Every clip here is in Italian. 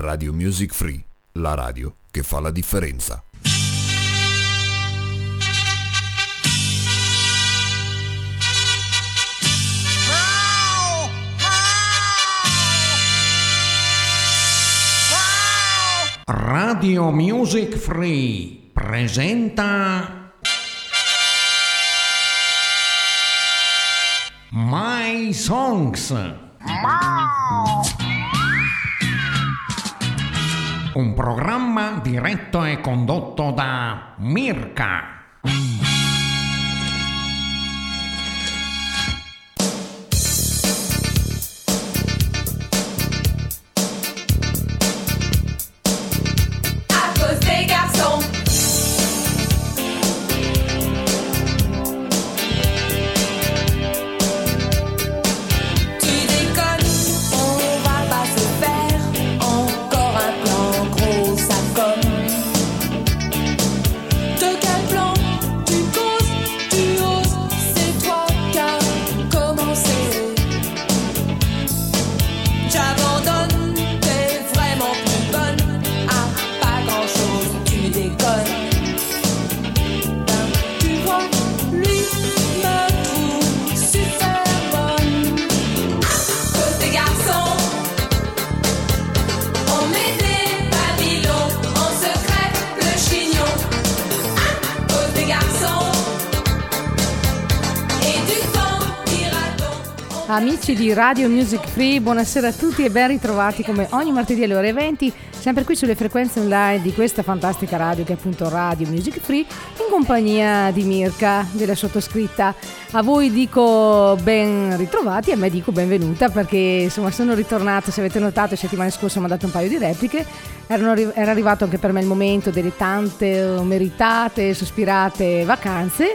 Radio Music Free, la radio che fa la differenza. Radio Music Free presenta My Songs. Un programma diretto e condotto da Mirka. Amici di Radio Music Free, buonasera a tutti e ben ritrovati come ogni martedì alle ore 20, sempre qui sulle frequenze online di questa fantastica radio che è appunto Radio Music Free, in compagnia di Mirka, della sottoscritta. A voi dico ben ritrovati, a me dico benvenuta perché insomma sono ritornata, se avete notato, settimane scorse mi ha dato un paio di repliche, Erano era arrivato anche per me il momento delle tante eh, meritate, sospirate vacanze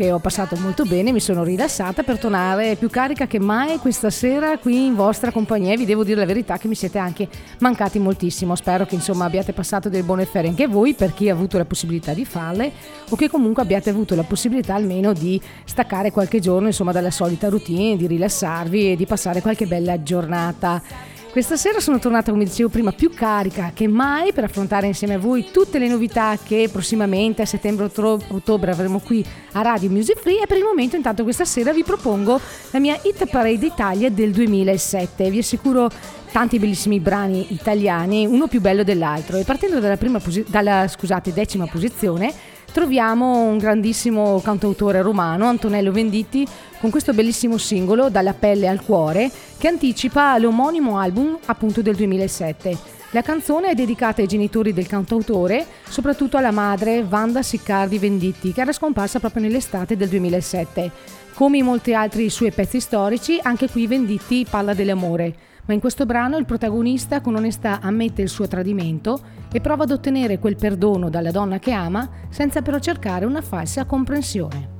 che ho passato molto bene, mi sono rilassata per tornare più carica che mai questa sera qui in vostra compagnia. Vi devo dire la verità che mi siete anche mancati moltissimo. Spero che insomma abbiate passato delle buone ferie anche voi per chi ha avuto la possibilità di farle o che comunque abbiate avuto la possibilità almeno di staccare qualche giorno insomma dalla solita routine, di rilassarvi e di passare qualche bella giornata. Questa sera sono tornata, come dicevo prima, più carica che mai per affrontare insieme a voi tutte le novità che prossimamente a settembre-ottobre avremo qui a Radio Music Free e per il momento intanto questa sera vi propongo la mia Hit Parade Italia del 2007. Vi assicuro tanti bellissimi brani italiani, uno più bello dell'altro e partendo dalla, posi- dalla scusate, decima posizione troviamo un grandissimo cantautore romano, Antonello Venditti, con questo bellissimo singolo Dalla pelle al cuore che anticipa l'omonimo album appunto del 2007. La canzone è dedicata ai genitori del cantautore, soprattutto alla madre Wanda Siccardi Venditti, che era scomparsa proprio nell'estate del 2007. Come in molti altri suoi pezzi storici, anche qui Venditti parla dell'amore, ma in questo brano il protagonista con onestà ammette il suo tradimento e prova ad ottenere quel perdono dalla donna che ama senza però cercare una falsa comprensione.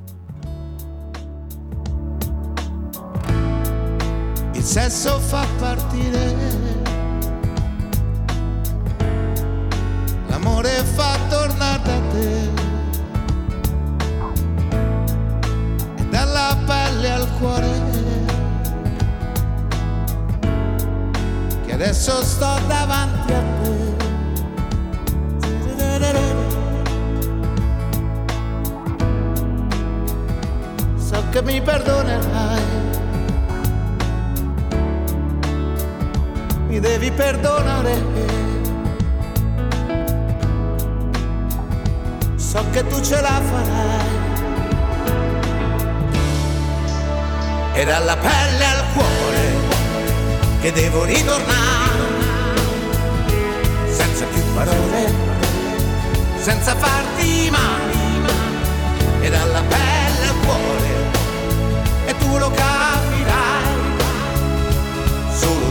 Il sesso fa partire, l'amore fa tornare da te. E dalla pelle al cuore, che adesso sto davanti a te. So che mi perdonerai. Mi devi perdonare. So che tu ce la farai. E dalla pelle al cuore che devo ritornare. Senza più parole, senza farti male. E dalla pelle al cuore e tu lo capirai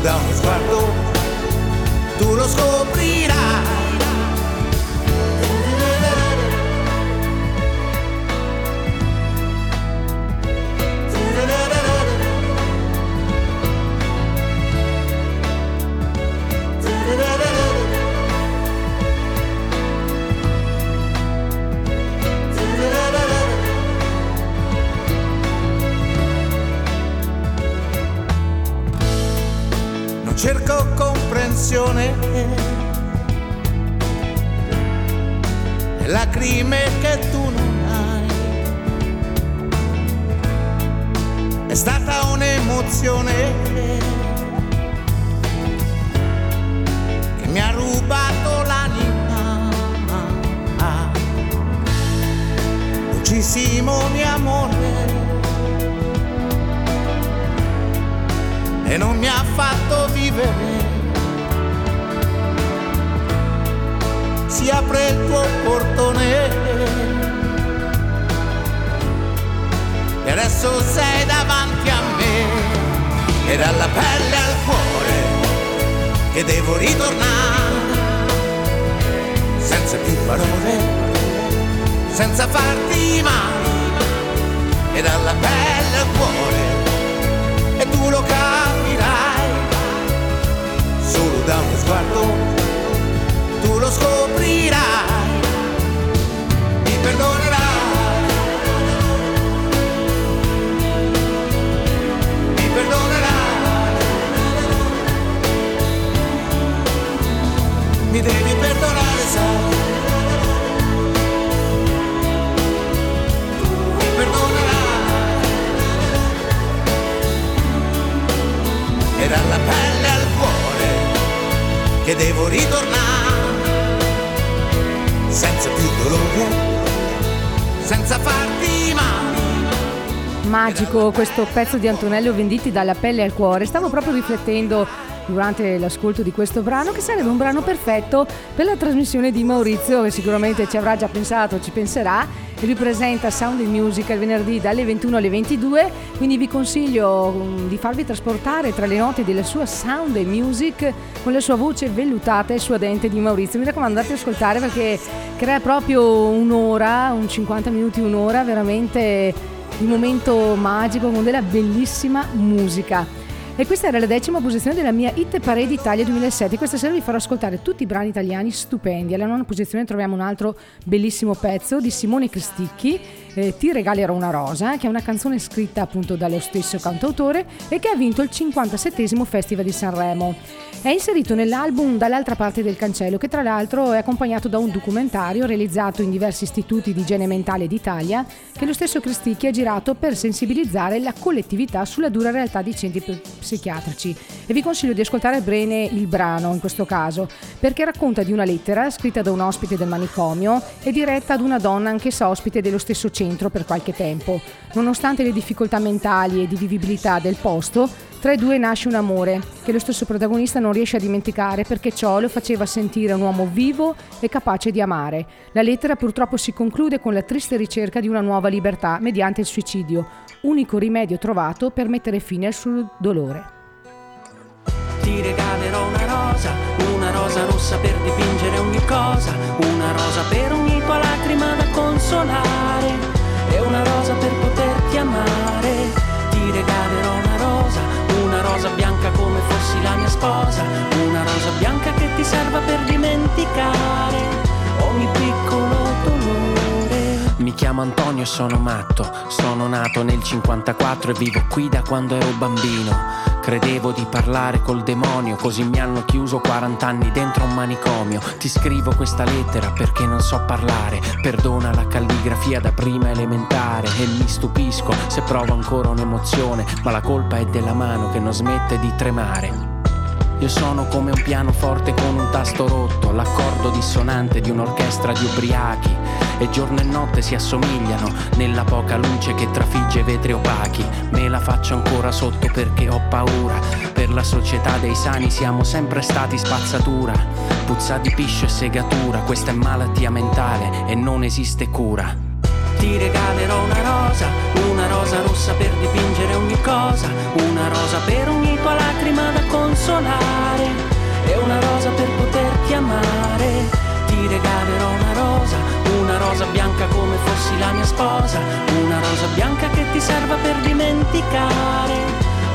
da uno sguardo tu lo scoprirai. Magico questo pezzo di Antonello Venditti dalla pelle al cuore. Stavo proprio riflettendo durante l'ascolto di questo brano che sarebbe un brano perfetto per la trasmissione di Maurizio che sicuramente ci avrà già pensato, ci penserà lui presenta Sound and Music il venerdì dalle 21 alle 22 quindi vi consiglio mm, di farvi trasportare tra le note della sua Sound and Music con la sua voce vellutata e suadente di Maurizio mi raccomando andate ad ascoltare perché crea proprio un'ora, un 50 minuti, un'ora veramente di momento magico con della bellissima musica e questa era la decima posizione della mia Hit Parade Italia 2007. Questa sera vi farò ascoltare tutti i brani italiani stupendi. Alla nona posizione troviamo un altro bellissimo pezzo di Simone Cristicchi, eh, Ti regalerò una rosa, che è una canzone scritta appunto dallo stesso cantautore e che ha vinto il 57 Festival di Sanremo. È inserito nell'album Dall'altra parte del cancello, che tra l'altro è accompagnato da un documentario realizzato in diversi istituti di igiene mentale d'Italia, che lo stesso Cristicchi ha girato per sensibilizzare la collettività sulla dura realtà di centri psichiatrici. E vi consiglio di ascoltare bene il brano in questo caso, perché racconta di una lettera scritta da un ospite del manicomio e diretta ad una donna anch'essa ospite dello stesso centro per qualche tempo. Nonostante le difficoltà mentali e di vivibilità del posto, tra i due nasce un amore che lo stesso protagonista non riesce a dimenticare perché ciò lo faceva sentire un uomo vivo e capace di amare. La lettera purtroppo si conclude con la triste ricerca di una nuova libertà mediante il suicidio, unico rimedio trovato per mettere fine al suo dolore. Ti regalerò una rosa, una rosa rossa per dipingere ogni cosa, una rosa per ogni tua lacrima da consolare rosa per poterti amare. Ti regalerò una rosa, una rosa bianca come fossi la mia sposa, una rosa bianca che ti serva per dimenticare Mi chiamo Antonio e sono matto, sono nato nel 54 e vivo qui da quando ero bambino. Credevo di parlare col demonio, così mi hanno chiuso 40 anni dentro un manicomio. Ti scrivo questa lettera perché non so parlare. Perdona la calligrafia da prima elementare e mi stupisco se provo ancora un'emozione, ma la colpa è della mano che non smette di tremare. Io sono come un pianoforte con un tasto rotto, l'accordo dissonante di un'orchestra di ubriachi. E giorno e notte si assomigliano nella poca luce che trafigge vetri opachi. Me la faccio ancora sotto perché ho paura. Per la società dei sani siamo sempre stati spazzatura. Puzza di piscio e segatura, questa è malattia mentale e non esiste cura. Ti regalerò una rosa, una rosa rossa per dipingere ogni cosa, una rosa per ogni tua lacrima da consolare e una rosa per poterti amare. Ti regalerò una rosa, una rosa bianca come fossi la mia sposa, una rosa bianca che ti serva per dimenticare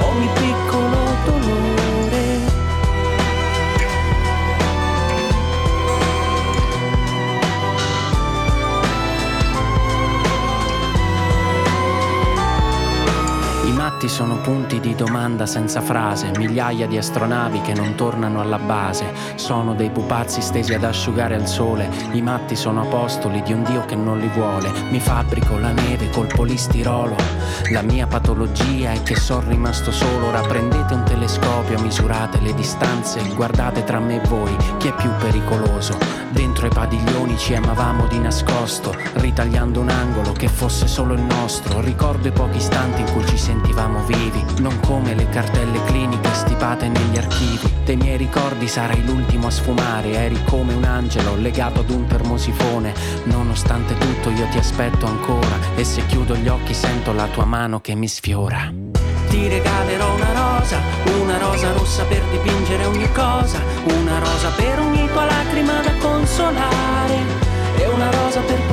ogni piccolo dolore. Matti sono punti di domanda senza frase, migliaia di astronavi che non tornano alla base, sono dei pupazzi stesi ad asciugare al sole, i matti sono apostoli di un Dio che non li vuole, mi fabbrico la neve col polistirolo, la mia patologia è che sono rimasto solo, ora prendete un telescopio, misurate le distanze, guardate tra me e voi chi è più pericoloso, dentro i padiglioni ci amavamo di nascosto, ritagliando un angolo che fosse solo il nostro, ricordo i pochi istanti in cui ci sentivamo vivi, non come le cartelle cliniche stipate negli archivi. Dei miei ricordi sarai l'ultimo a sfumare, eri come un angelo legato ad un termosifone. Nonostante tutto io ti aspetto ancora e se chiudo gli occhi sento la tua mano che mi sfiora. Ti regalerò una rosa, una rosa rossa per dipingere ogni cosa, una rosa per ogni tua lacrima da consolare e una rosa per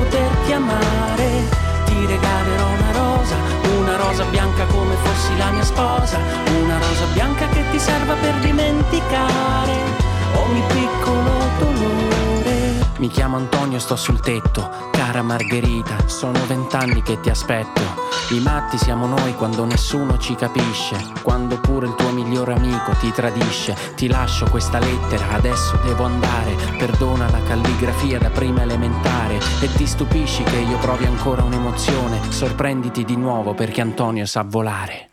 fossi la mia sposa, una rosa bianca che ti serva per dimenticare ogni piccolo dolore. Mi chiamo Antonio, sto sul tetto, cara Margherita, sono vent'anni che ti aspetto. I matti siamo noi quando nessuno ci capisce, quando pure il tuo migliore amico ti tradisce. Ti lascio questa lettera, adesso devo andare. Perdona la calligrafia da prima elementare e ti stupisci che io provi ancora un'emozione. Sorprenditi di nuovo perché Antonio sa volare.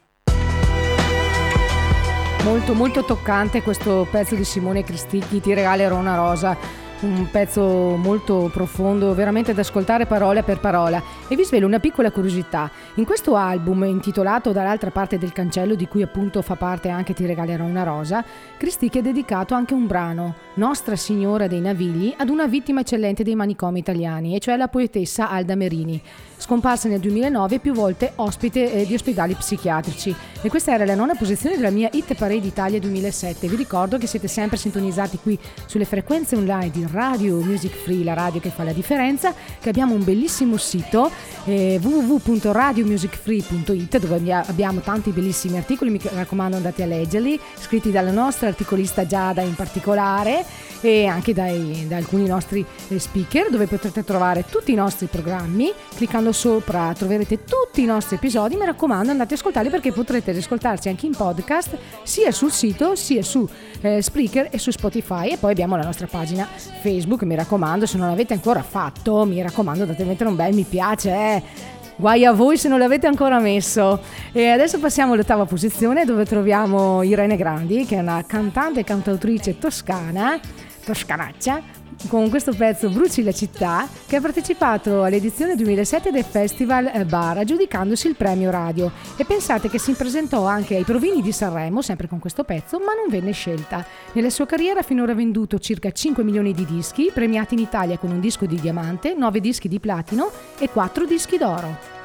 Molto molto toccante questo pezzo di Simone Cristicchi, Ti regalerò una rosa, un pezzo molto profondo, veramente da ascoltare parola per parola. E vi svelo una piccola curiosità. In questo album, intitolato Dall'altra parte del cancello, di cui appunto fa parte anche Ti regalerò una rosa, Cristicchi ha dedicato anche un brano, Nostra Signora dei Navigli, ad una vittima eccellente dei manicomi italiani, e cioè la poetessa Alda Merini scomparsa nel 2009 e più volte ospite eh, di ospedali psichiatrici. E questa era la nona posizione della mia Hit Parade Italia 2007. Vi ricordo che siete sempre sintonizzati qui sulle frequenze online di Radio Music Free, la radio che fa la differenza, che abbiamo un bellissimo sito eh, www.radiomusicfree.it dove abbiamo tanti bellissimi articoli, mi raccomando andate a leggerli, scritti dalla nostra articolista Giada in particolare e anche dai, da alcuni nostri eh, speaker dove potrete trovare tutti i nostri programmi cliccando sopra troverete tutti i nostri episodi mi raccomando andate a ascoltarli perché potrete riscoltarci anche in podcast sia sul sito sia su eh, Spreaker e su Spotify e poi abbiamo la nostra pagina Facebook mi raccomando se non l'avete ancora fatto mi raccomando andate a mettere un bel mi piace eh. Guai a voi se non l'avete ancora messo. E adesso passiamo all'ottava posizione dove troviamo Irene Grandi, che è una cantante e cantautrice toscana, toscanaccia, con questo pezzo Bruci la città, che ha partecipato all'edizione 2007 del Festival Bar, aggiudicandosi il premio radio. E pensate che si presentò anche ai Provini di Sanremo, sempre con questo pezzo, ma non venne scelta. Nella sua carriera ha finora venduto circa 5 milioni di dischi, premiati in Italia con un disco di diamante, 9 dischi di platino e 4 dischi d'oro.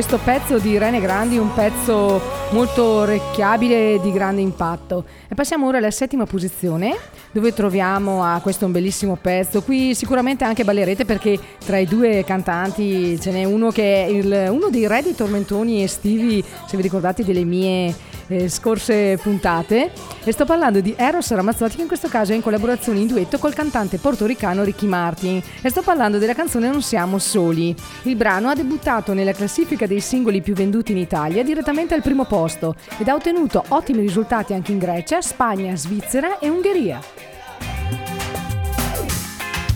Questo pezzo di Rene Grandi, un pezzo molto orecchiabile e di grande impatto. E passiamo ora alla settima posizione, dove troviamo a questo un bellissimo pezzo. Qui sicuramente anche ballerete perché tra i due cantanti ce n'è uno che è il- uno dei re dei tormentoni estivi, se vi ricordate delle mie eh, scorse puntate. E sto parlando di Eros Ramazzotti che in questo caso è in collaborazione in duetto col cantante portoricano Ricky Martin. E sto parlando della canzone Non siamo soli. Il brano ha debuttato nella classifica dei singoli più venduti in Italia direttamente al primo posto ed ha ottenuto ottimi risultati anche in Grecia, Spagna, Svizzera e Ungheria.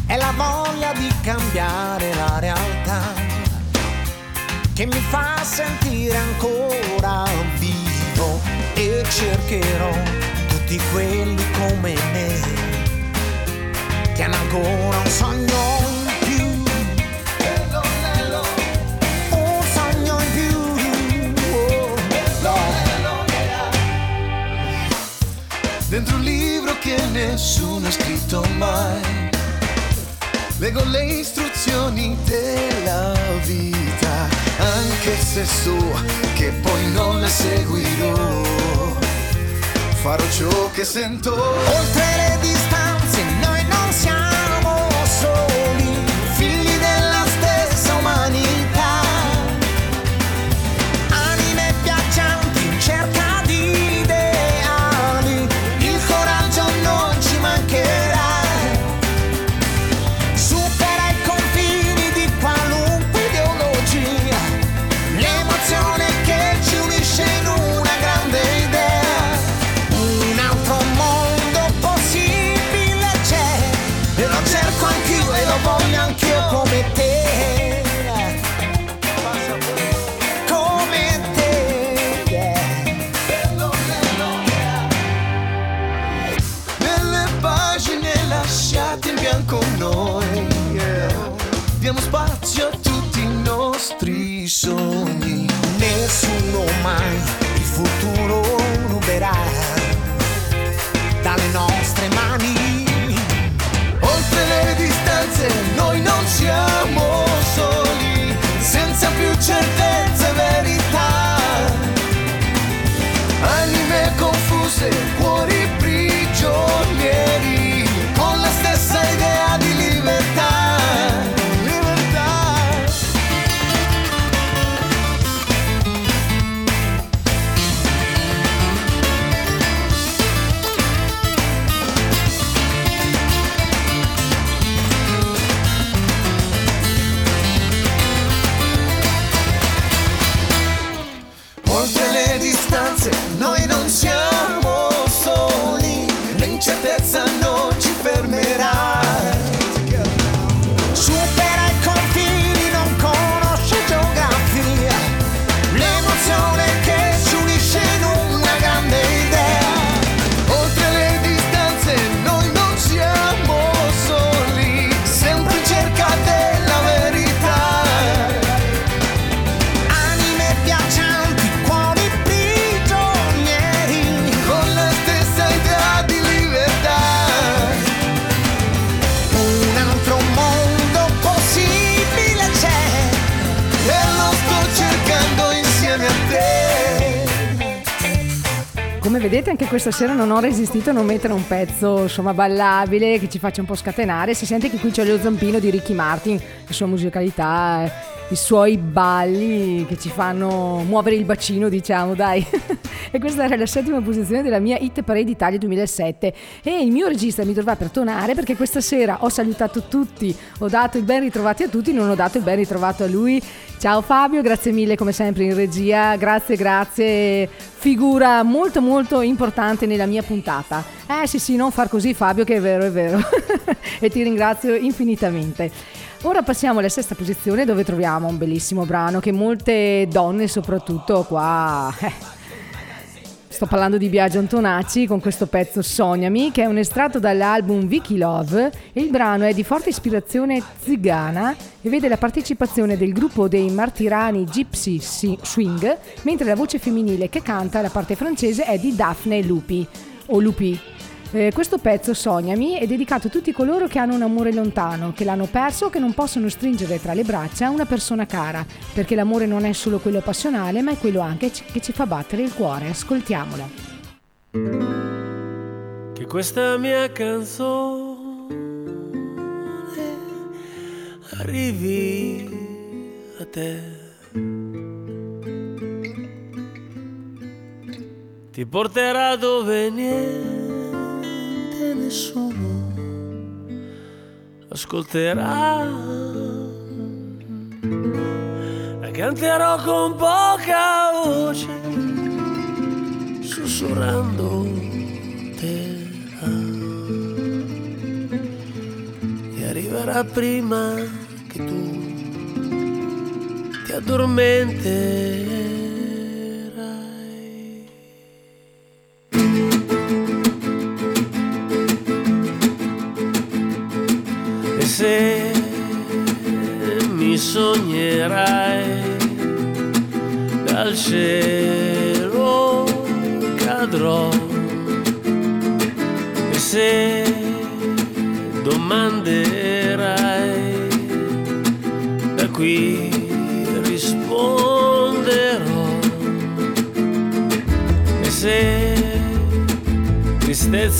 È la voglia di cambiare la realtà che mi fa sentire ancora vivo e cercherò tutti quelli come me che hanno ancora un sogno in più. Un sogno in più. Oh, dentro un libro che nessuno ha scritto mai. Leggo le istruzioni della vita, anche se so che poi non le seguirò. Farò ciò che sento. Oltre le distanze Diamo spazio a tutti i nostri sogni Nessuno mai il futuro ruberà dalle nostre mani. Oltre le distanze noi non siamo soli Senza più certezze Come vedete anche questa sera non ho resistito a non mettere un pezzo insomma ballabile che ci faccia un po' scatenare. Si sente che qui c'è lo zampino di Ricky Martin, la sua musicalità, eh, i suoi balli che ci fanno muovere il bacino diciamo dai. e questa era la settima posizione della mia Hit Parade Italia 2007 e il mio regista mi dovrà perdonare perché questa sera ho salutato tutti, ho dato il ben ritrovati a tutti, non ho dato il ben ritrovato a lui. Ciao Fabio, grazie mille come sempre in regia, grazie grazie, figura molto molto importante nella mia puntata. Eh sì sì, non far così Fabio che è vero è vero e ti ringrazio infinitamente. Ora passiamo alla sesta posizione dove troviamo un bellissimo brano che molte donne soprattutto qua... eh, Sto parlando di Biagio Antonacci con questo pezzo Sognami, che è un estratto dall'album Vicky Love. Il brano è di forte ispirazione zigana e vede la partecipazione del gruppo dei martirani Gypsy Swing, mentre la voce femminile che canta la parte francese è di Daphne Lupi o Lupi. Eh, questo pezzo, Sognami, è dedicato a tutti coloro che hanno un amore lontano, che l'hanno perso o che non possono stringere tra le braccia una persona cara, perché l'amore non è solo quello passionale, ma è quello anche che ci fa battere il cuore. Ascoltiamola. Che questa mia canzone arrivi a te. Ti porterà dove niente nessuno ascolterà. La canterò con poca voce, sussurrando te. E arriverà prima che tu ti addormenterai.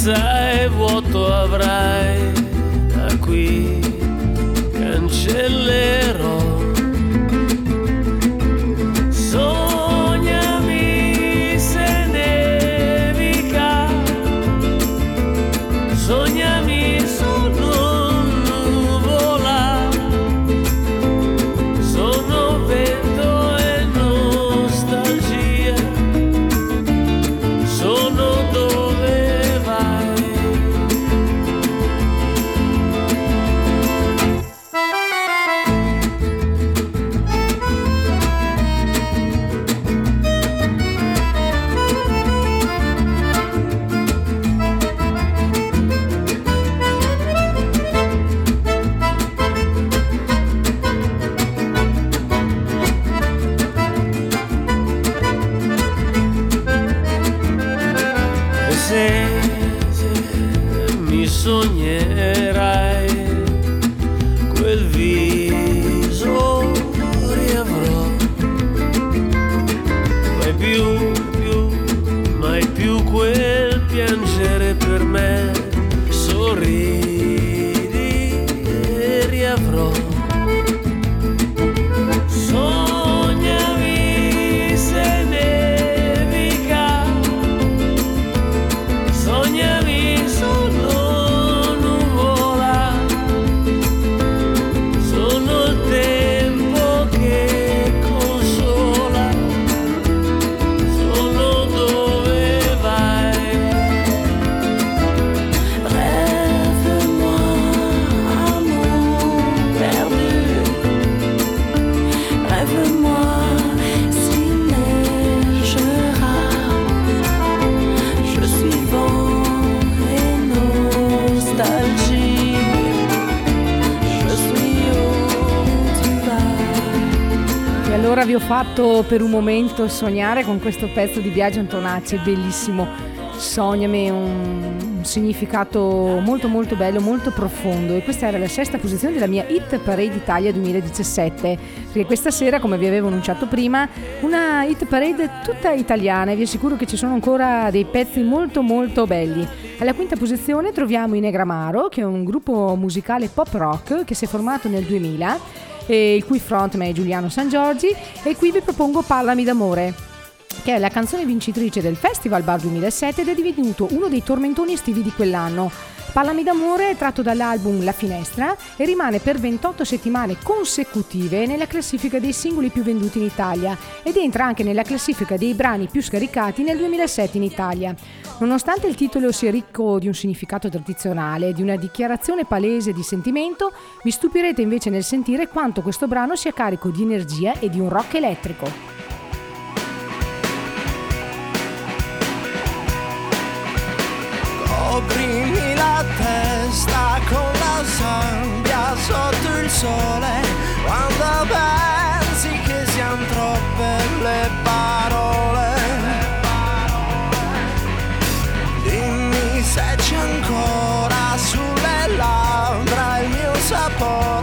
E vuoto avrai da qui cancellerò allora vi ho fatto per un momento sognare con questo pezzo di Biagio Antonacci, bellissimo. Sognami, un, un significato molto molto bello, molto profondo. E questa era la sesta posizione della mia Hit Parade Italia 2017. Perché questa sera, come vi avevo annunciato prima, una Hit Parade tutta italiana e vi assicuro che ci sono ancora dei pezzi molto molto belli. Alla quinta posizione troviamo i Negramaro, che è un gruppo musicale pop rock che si è formato nel 2000 e il cui frontman è Giuliano San Giorgi e qui vi propongo Parlami d'amore che è la canzone vincitrice del Festival Bar 2007 ed è divenuto uno dei tormentoni estivi di quell'anno. Parlami d'amore è tratto dall'album La Finestra e rimane per 28 settimane consecutive nella classifica dei singoli più venduti in Italia ed entra anche nella classifica dei brani più scaricati nel 2007 in Italia. Nonostante il titolo sia ricco di un significato tradizionale e di una dichiarazione palese di sentimento, vi stupirete invece nel sentire quanto questo brano sia carico di energia e di un rock elettrico. Coprimi la testa con la sabbia sotto il sole quando pensi che siano troppe le parole. Dimmi se c'è ancora sulle labbra il mio sapore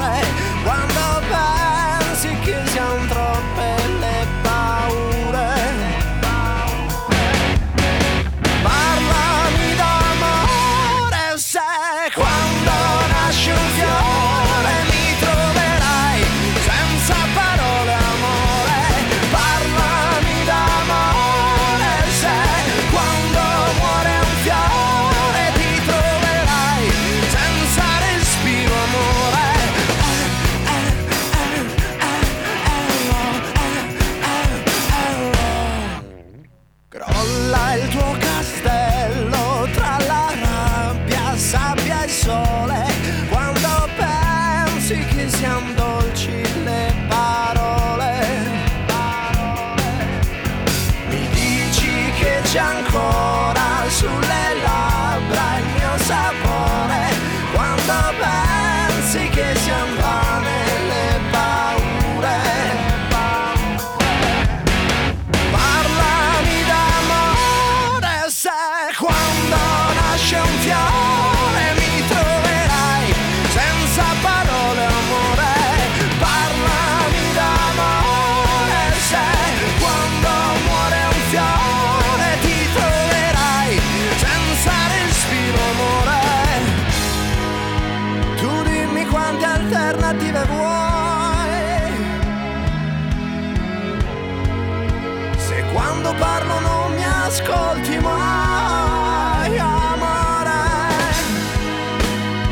ascolti mai, amore,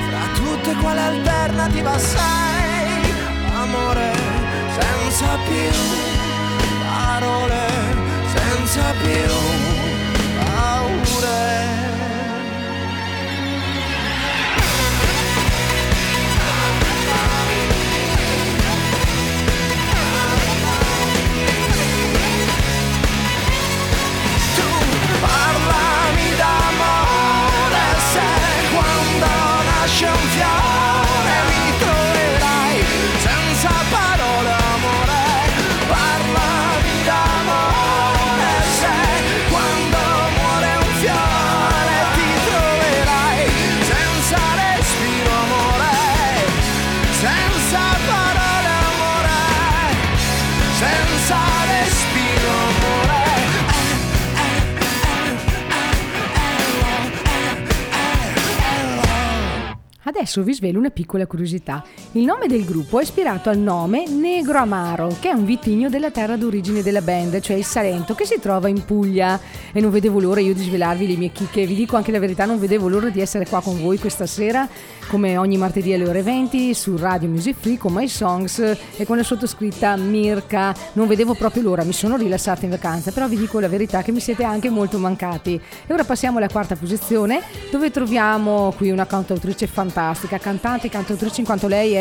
fra tutte quale alternativa sei, amore, senza più parole, senza più Adesso vi svelo una piccola curiosità. Il nome del gruppo è ispirato al nome Negro Amaro, che è un vitigno della terra d'origine della band, cioè il Salento, che si trova in Puglia. E non vedevo l'ora io di svelarvi le mie chicche. Vi dico anche la verità, non vedevo l'ora di essere qua con voi questa sera, come ogni martedì alle ore 20, su Radio Music Free con My Songs e con la sottoscritta Mirka. Non vedevo proprio l'ora, mi sono rilassata in vacanza, però vi dico la verità che mi siete anche molto mancati. E ora passiamo alla quarta posizione, dove troviamo qui una cantautrice fantastica, cantante e cantautrice in quanto lei è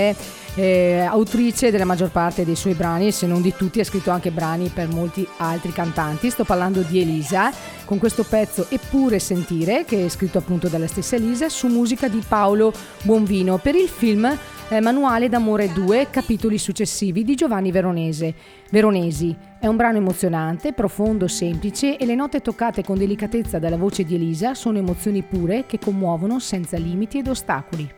eh, autrice della maggior parte dei suoi brani, se non di tutti, ha scritto anche brani per molti altri cantanti. Sto parlando di Elisa, con questo pezzo Eppure Sentire, che è scritto appunto dalla stessa Elisa, su musica di Paolo Buonvino, per il film eh, Manuale d'amore 2, capitoli successivi di Giovanni Veronese. Veronesi è un brano emozionante, profondo, semplice e le note toccate con delicatezza dalla voce di Elisa sono emozioni pure che commuovono senza limiti ed ostacoli.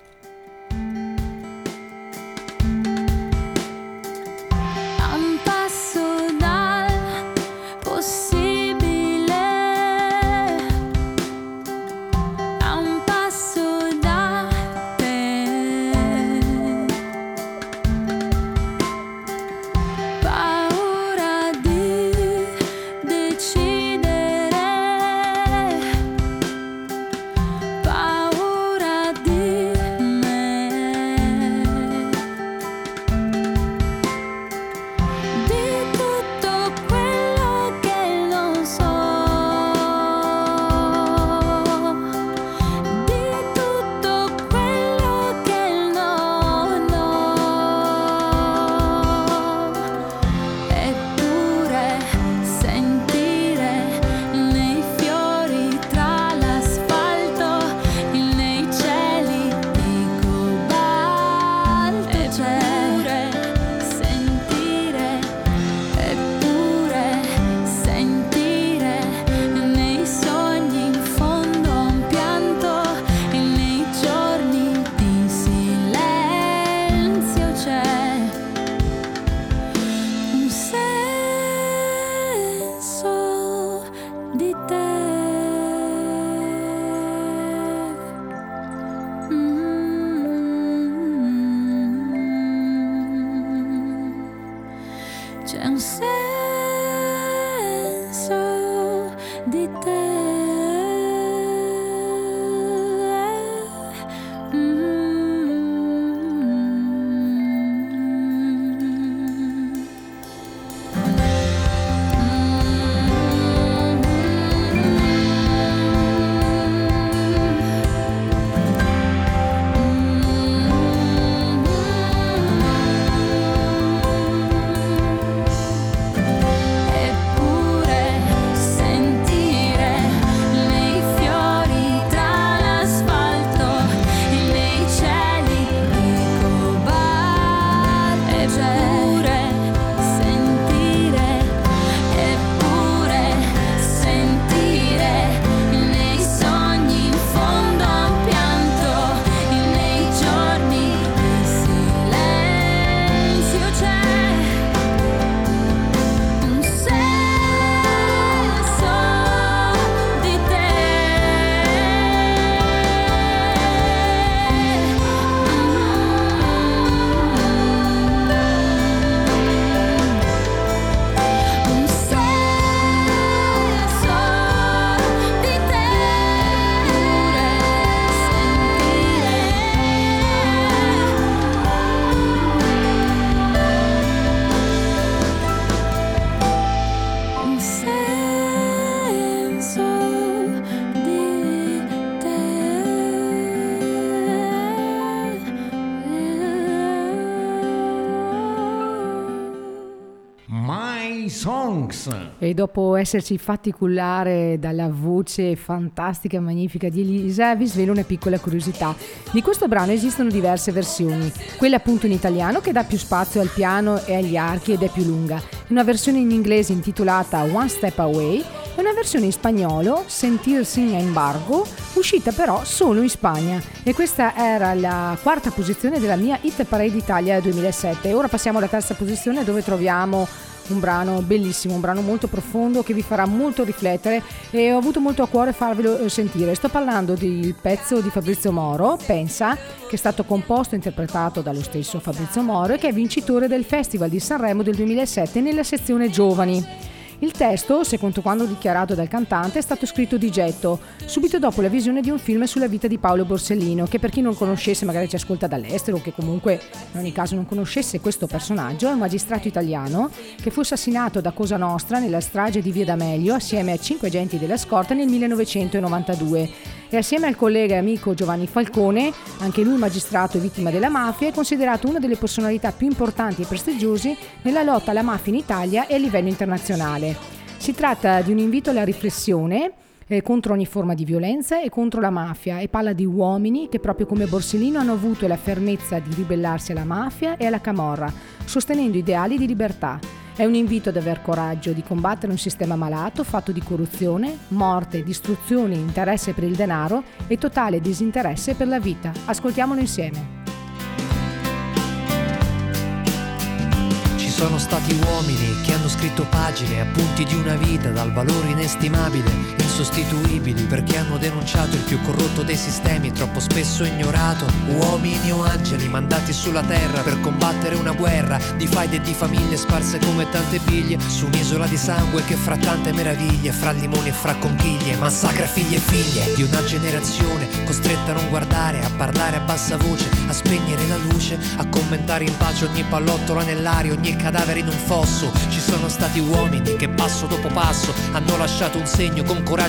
E dopo esserci fatti cullare dalla voce fantastica e magnifica di Elisa, vi svelo una piccola curiosità. Di questo brano esistono diverse versioni, quella appunto in italiano che dà più spazio al piano e agli archi ed è più lunga, una versione in inglese intitolata One Step Away e una versione in spagnolo, Sentirsi in Embargo, uscita però solo in Spagna. E questa era la quarta posizione della mia Hit Parade Italia 2007. Ora passiamo alla terza posizione dove troviamo un brano bellissimo, un brano molto profondo che vi farà molto riflettere e ho avuto molto a cuore farvelo eh, sentire. Sto parlando del pezzo di Fabrizio Moro, Pensa, che è stato composto e interpretato dallo stesso Fabrizio Moro e che è vincitore del Festival di Sanremo del 2007 nella sezione Giovani. Il testo, secondo quanto dichiarato dal cantante, è stato scritto di getto, subito dopo la visione di un film sulla vita di Paolo Borsellino, che per chi non conoscesse, magari ci ascolta dall'estero, o che comunque in ogni caso non conoscesse questo personaggio, è un magistrato italiano che fu assassinato da Cosa Nostra nella strage di Via D'Amelio assieme a cinque agenti della scorta nel 1992 e assieme al collega e amico Giovanni Falcone, anche lui magistrato e vittima della mafia, è considerato una delle personalità più importanti e prestigiose nella lotta alla mafia in Italia e a livello internazionale. Si tratta di un invito alla riflessione eh, contro ogni forma di violenza e contro la mafia e parla di uomini che proprio come Borsellino hanno avuto la fermezza di ribellarsi alla mafia e alla camorra, sostenendo ideali di libertà. È un invito ad aver coraggio di combattere un sistema malato fatto di corruzione, morte, distruzioni, interesse per il denaro e totale disinteresse per la vita. Ascoltiamolo insieme. Ci sono stati uomini che hanno scritto pagine, appunti di una vita dal valore inestimabile, insostituibili, perché hanno denunciato il più corrotto dei sistemi, troppo spesso ignorato. Uomini o angeli mandati sulla terra per combattere una guerra di faide e di famiglie sparse come tante biglie su un'isola di sangue che fra tante meraviglie, fra limoni e fra conchiglie, massacra figli e figlie di una generazione costretta a non guardare, a parlare a bassa voce, a spegnere la luce, a commentare in pace ogni pallottola nell'aria, ogni cadavere in un fosso. Ci sono stati uomini che passo dopo passo hanno lasciato un segno con coraggio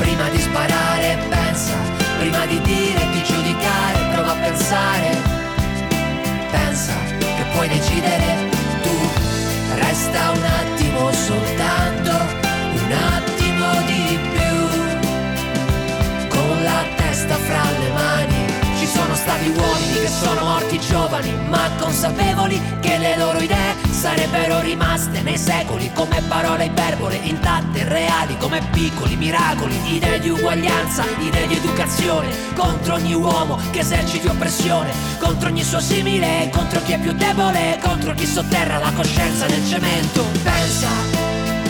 prima di sparare, pensa, prima di dire, di giudicare, prova a pensare. Pensa che puoi decidere tu. Resta un attimo soltanto, un attimo di più. Con la testa fra le mani. Sono stati uomini che sono morti giovani, ma consapevoli che le loro idee sarebbero rimaste nei secoli come parole iperbole intatte, reali come piccoli miracoli, idee di uguaglianza, idee di educazione, contro ogni uomo che eserciti oppressione, contro ogni suo simile, contro chi è più debole, contro chi sotterra la coscienza nel cemento. Pensa,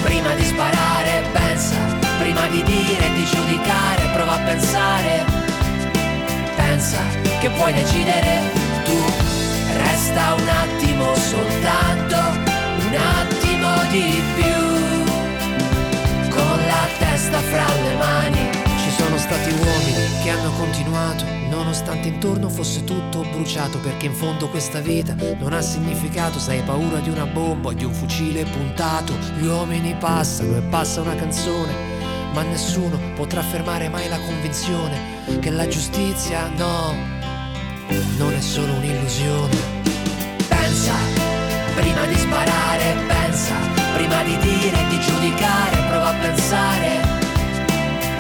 prima di sparare, pensa, prima di dire di giudicare, prova a pensare, pensa che puoi decidere tu, resta un attimo soltanto, un attimo di più, con la testa fra le mani. Ci sono stati uomini che hanno continuato, nonostante intorno fosse tutto bruciato, perché in fondo questa vita non ha significato, se hai paura di una bomba o di un fucile puntato. Gli uomini passano e passa una canzone, ma nessuno potrà fermare mai la convinzione che la giustizia no, non è solo un'illusione. Pensa, prima di sparare, pensa, prima di dire di giudicare, prova a pensare.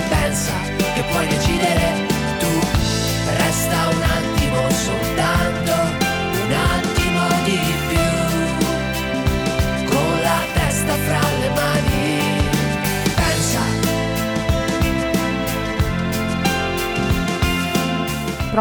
Pensa che puoi decidere tu, resta un attimo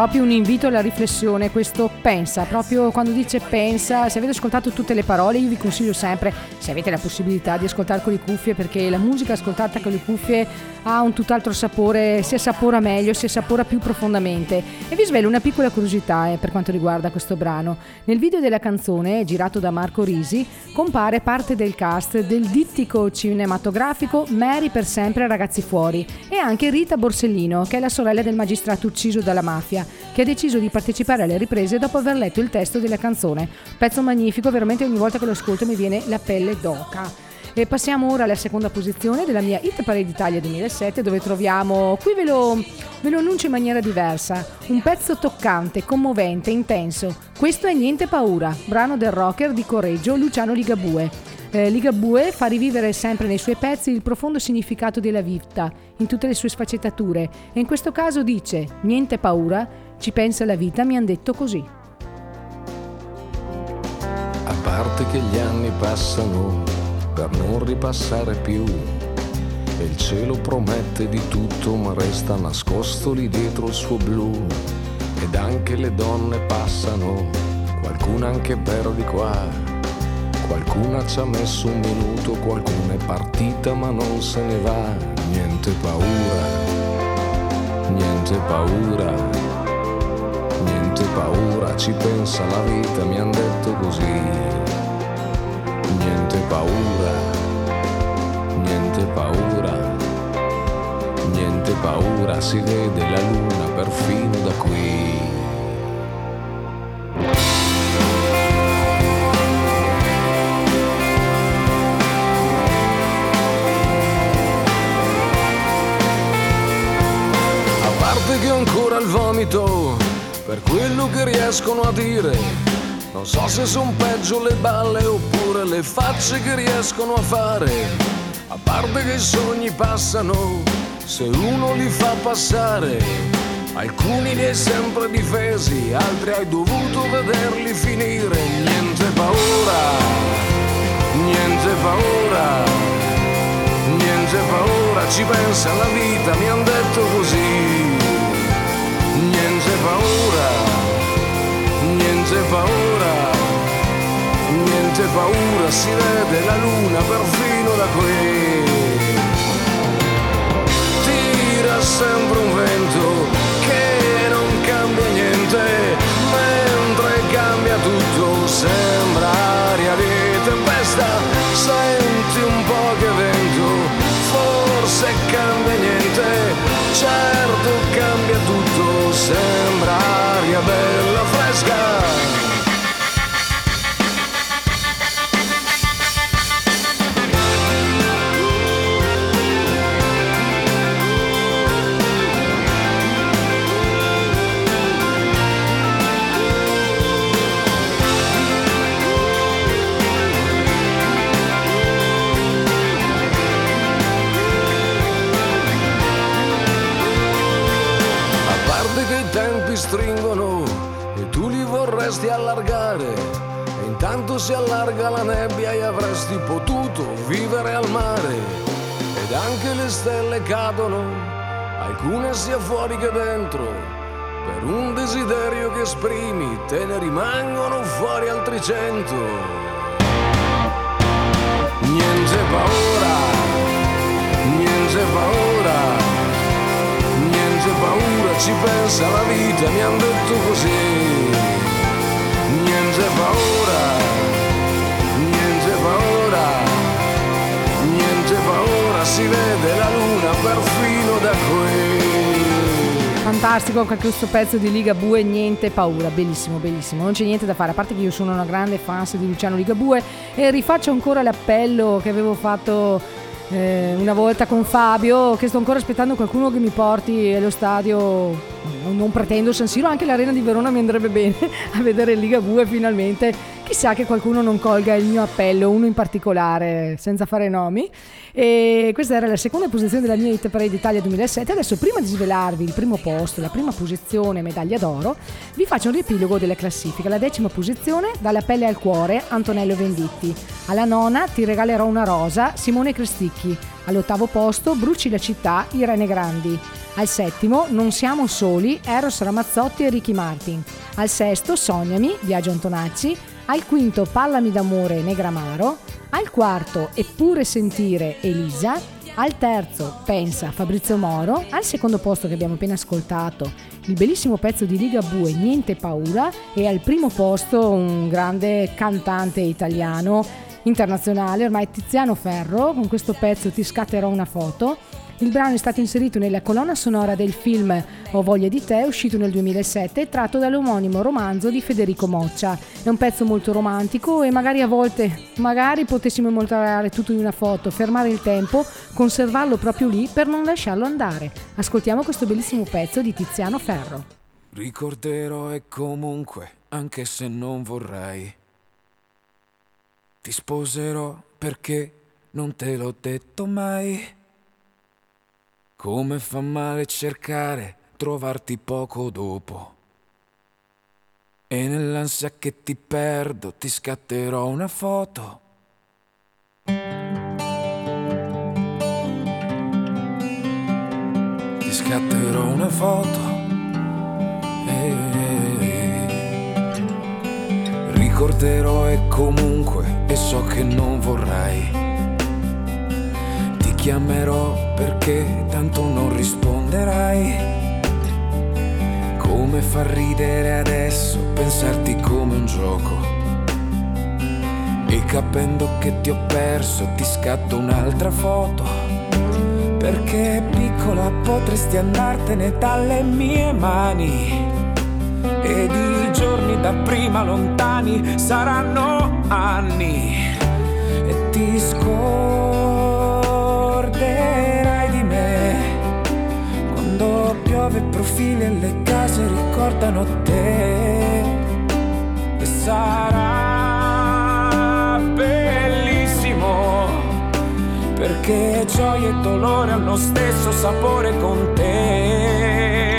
Proprio un invito alla riflessione, questo pensa, proprio quando dice pensa, se avete ascoltato tutte le parole io vi consiglio sempre, se avete la possibilità di ascoltare con le cuffie, perché la musica ascoltata con le cuffie ha un tutt'altro sapore, si assapora meglio, si assapora più profondamente. E vi svelo una piccola curiosità eh, per quanto riguarda questo brano. Nel video della canzone, girato da Marco Risi, compare parte del cast del dittico cinematografico Mary per sempre ragazzi fuori e anche Rita Borsellino, che è la sorella del magistrato ucciso dalla mafia, che ha deciso di partecipare alle riprese dopo aver letto il testo della canzone. Pezzo magnifico, veramente ogni volta che lo ascolto mi viene la pelle d'oca. E passiamo ora alla seconda posizione della mia Hit Parade Italia 2007 dove troviamo, qui ve lo, ve lo annuncio in maniera diversa, un pezzo toccante, commovente, intenso. Questo è Niente Paura, brano del rocker di Correggio Luciano Ligabue. Eh, Ligabue fa rivivere sempre nei suoi pezzi il profondo significato della vita, in tutte le sue sfaccettature, e in questo caso dice Niente paura, ci pensa la vita, mi han detto così. A parte che gli anni passano per non ripassare più. E il cielo promette di tutto, ma resta nascosto lì dietro il suo blu. Ed anche le donne passano, qualcuna anche per di qua. Qualcuna ci ha messo un minuto, qualcuna è partita ma non se ne va. Niente paura, niente paura, niente paura, ci pensa la vita, mi han detto così niente paura, niente paura, niente paura, si vede la luna perfino da qui. Ancora il vomito per quello che riescono a dire. Non so se son peggio le balle oppure le facce che riescono a fare. A parte che i sogni passano se uno li fa passare. Alcuni li hai sempre difesi, altri hai dovuto vederli finire. Niente paura, niente paura, niente paura, ci pensa alla vita, mi han detto così. Paura, niente paura, niente paura, si vede la luna perfino da qui. Tira sempre un vento che non cambia niente, mentre cambia tutto, sembra aria di tempesta, senti un po' che vento, forse cambia niente, certo cambia tutto, sembra si allarga la nebbia e avresti potuto vivere al mare. Ed anche le stelle cadono, alcune sia fuori che dentro. Per un desiderio che esprimi, te ne rimangono fuori altri cento. Niente paura, niente paura, niente paura, ci pensa la vita, mi han detto così. Si vede la luna perfino da qui. Fantastico anche questo pezzo di Liga Bue, niente paura, bellissimo, bellissimo, non c'è niente da fare, a parte che io sono una grande fan di Luciano Ligabue e rifaccio ancora l'appello che avevo fatto eh, una volta con Fabio, che sto ancora aspettando qualcuno che mi porti allo stadio, non pretendo San Siro, anche l'arena di Verona mi andrebbe bene a vedere Ligabue finalmente, chissà che qualcuno non colga il mio appello, uno in particolare, senza fare nomi. E questa era la seconda posizione della mia Hit Parade Italia 2007. Adesso, prima di svelarvi il primo posto, la prima posizione, medaglia d'oro, vi faccio un riepilogo della classifica. La decima posizione, Dalla pelle al cuore, Antonello Venditti. Alla nona, Ti regalerò una rosa, Simone Cristicchi. All'ottavo posto, Bruci la città, Irene Grandi. Al settimo, Non siamo soli, Eros Ramazzotti e Ricky Martin. Al sesto, Sognami, Biagio Antonacci. Al quinto, Parlami d'amore, Negramaro. Al quarto, Eppure sentire, Elisa. Al terzo, Pensa, Fabrizio Moro. Al secondo posto che abbiamo appena ascoltato, il bellissimo pezzo di Liga Bue, Niente paura. E al primo posto un grande cantante italiano internazionale, ormai Tiziano Ferro, con questo pezzo Ti scatterò una foto. Il brano è stato inserito nella colonna sonora del film Ho voglia di te, uscito nel 2007 e tratto dall'omonimo romanzo di Federico Moccia. È un pezzo molto romantico e magari a volte, magari potessimo immortalare tutto in una foto, fermare il tempo, conservarlo proprio lì per non lasciarlo andare. Ascoltiamo questo bellissimo pezzo di Tiziano Ferro. Ricorderò e comunque, anche se non vorrei, ti sposerò perché non te l'ho detto mai. Come fa male cercare, trovarti poco dopo. E nell'ansia che ti perdo ti scatterò una foto. Ti scatterò una foto. Ricorderò e comunque, e so che non vorrai. Chiamerò perché tanto non risponderai. Come fa ridere adesso pensarti come un gioco. E capendo che ti ho perso ti scatto un'altra foto. Perché piccola potresti andartene dalle mie mani. Ed i giorni da prima lontani saranno anni. E ti scorderai profili e le case ricordano te. E sarà bellissimo. Perché gioia e dolore hanno stesso sapore con te.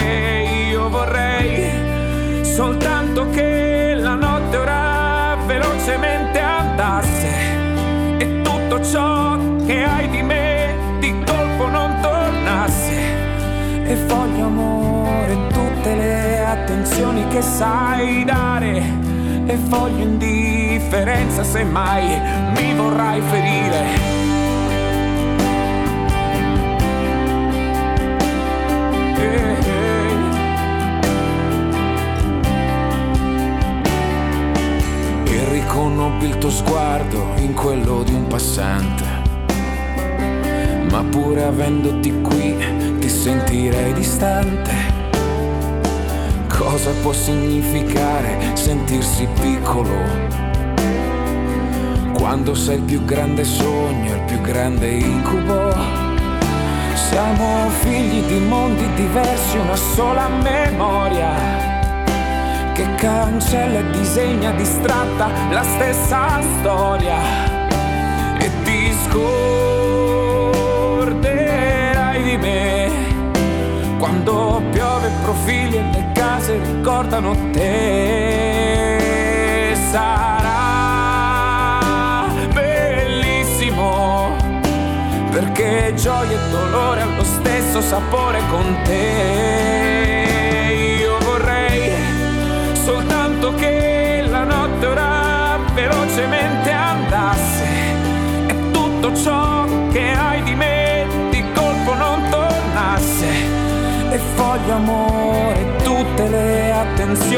Io vorrei soltanto che la notte ora velocemente andasse e tutto ciò E voglio amore tutte le attenzioni che sai dare. E voglio indifferenza se mai mi vorrai ferire. Eh, eh. E riconobbi il tuo sguardo in quello di un passante. Ma pure avendoti qui sentirei distante. Cosa può significare sentirsi piccolo? Quando sei il più grande sogno, il più grande incubo. Siamo figli di mondi diversi, una sola memoria che cancella e disegna distratta la stessa storia e ti Te sarà bellissimo perché gioia e dolore hanno lo stesso sapore con te.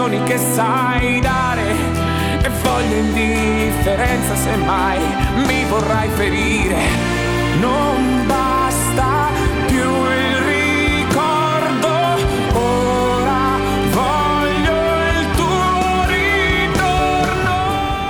Attenzioni che sai dare. E voglio indifferenza se mai mi vorrai ferire. Non basta più il ricordo, ora voglio il tuo ritorno.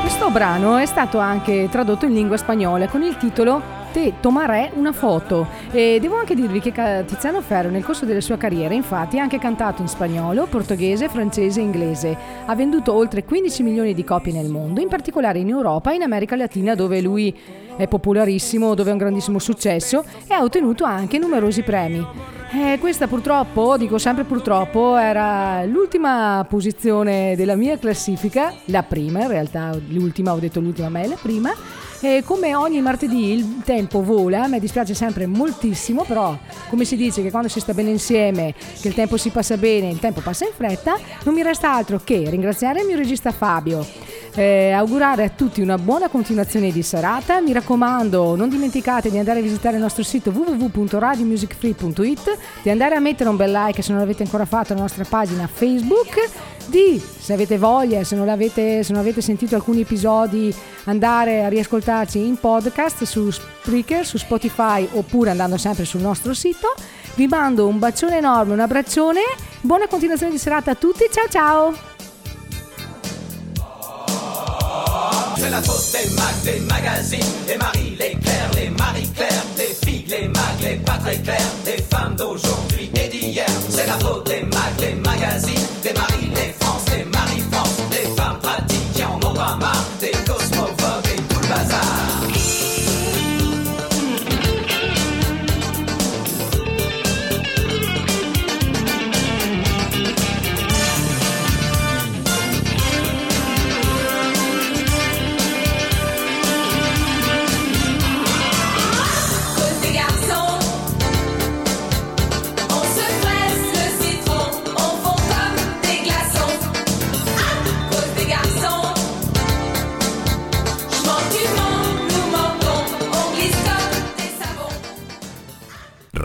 Questo brano è stato anche tradotto in lingua spagnola con il titolo Te tomaré una foto e devo anche dirvi che Tiziano Ferro nel corso della sua carriera infatti ha anche cantato in spagnolo, portoghese, francese e inglese. Ha venduto oltre 15 milioni di copie nel mondo, in particolare in Europa e in America Latina dove lui è popolarissimo, dove ha un grandissimo successo e ha ottenuto anche numerosi premi. Eh, questa purtroppo, dico sempre purtroppo, era l'ultima posizione della mia classifica, la prima in realtà, l'ultima, ho detto l'ultima, ma è la prima. E come ogni martedì il tempo vola, me dispiace sempre moltissimo, però come si dice che quando si sta bene insieme, che il tempo si passa bene, il tempo passa in fretta, non mi resta altro che ringraziare il mio regista Fabio, eh, augurare a tutti una buona continuazione di serata, mi raccomando non dimenticate di andare a visitare il nostro sito www.radiomusicfree.it, di andare a mettere un bel like se non l'avete ancora fatto alla nostra pagina Facebook, di se avete voglia, se non, se non avete sentito alcuni episodi, andare a riascoltarci in podcast su Spreaker, su Spotify oppure andando sempre sul nostro sito. Vi mando un bacione enorme, un abbraccione, buona continuazione di serata a tutti, ciao ciao! C'est la faute des mags, des magazines, des Marie, les Claire, les Marie-Claire, des filles, les mags, les pas très clairs, des femmes d'aujourd'hui des mags, des magazines, des Marie, les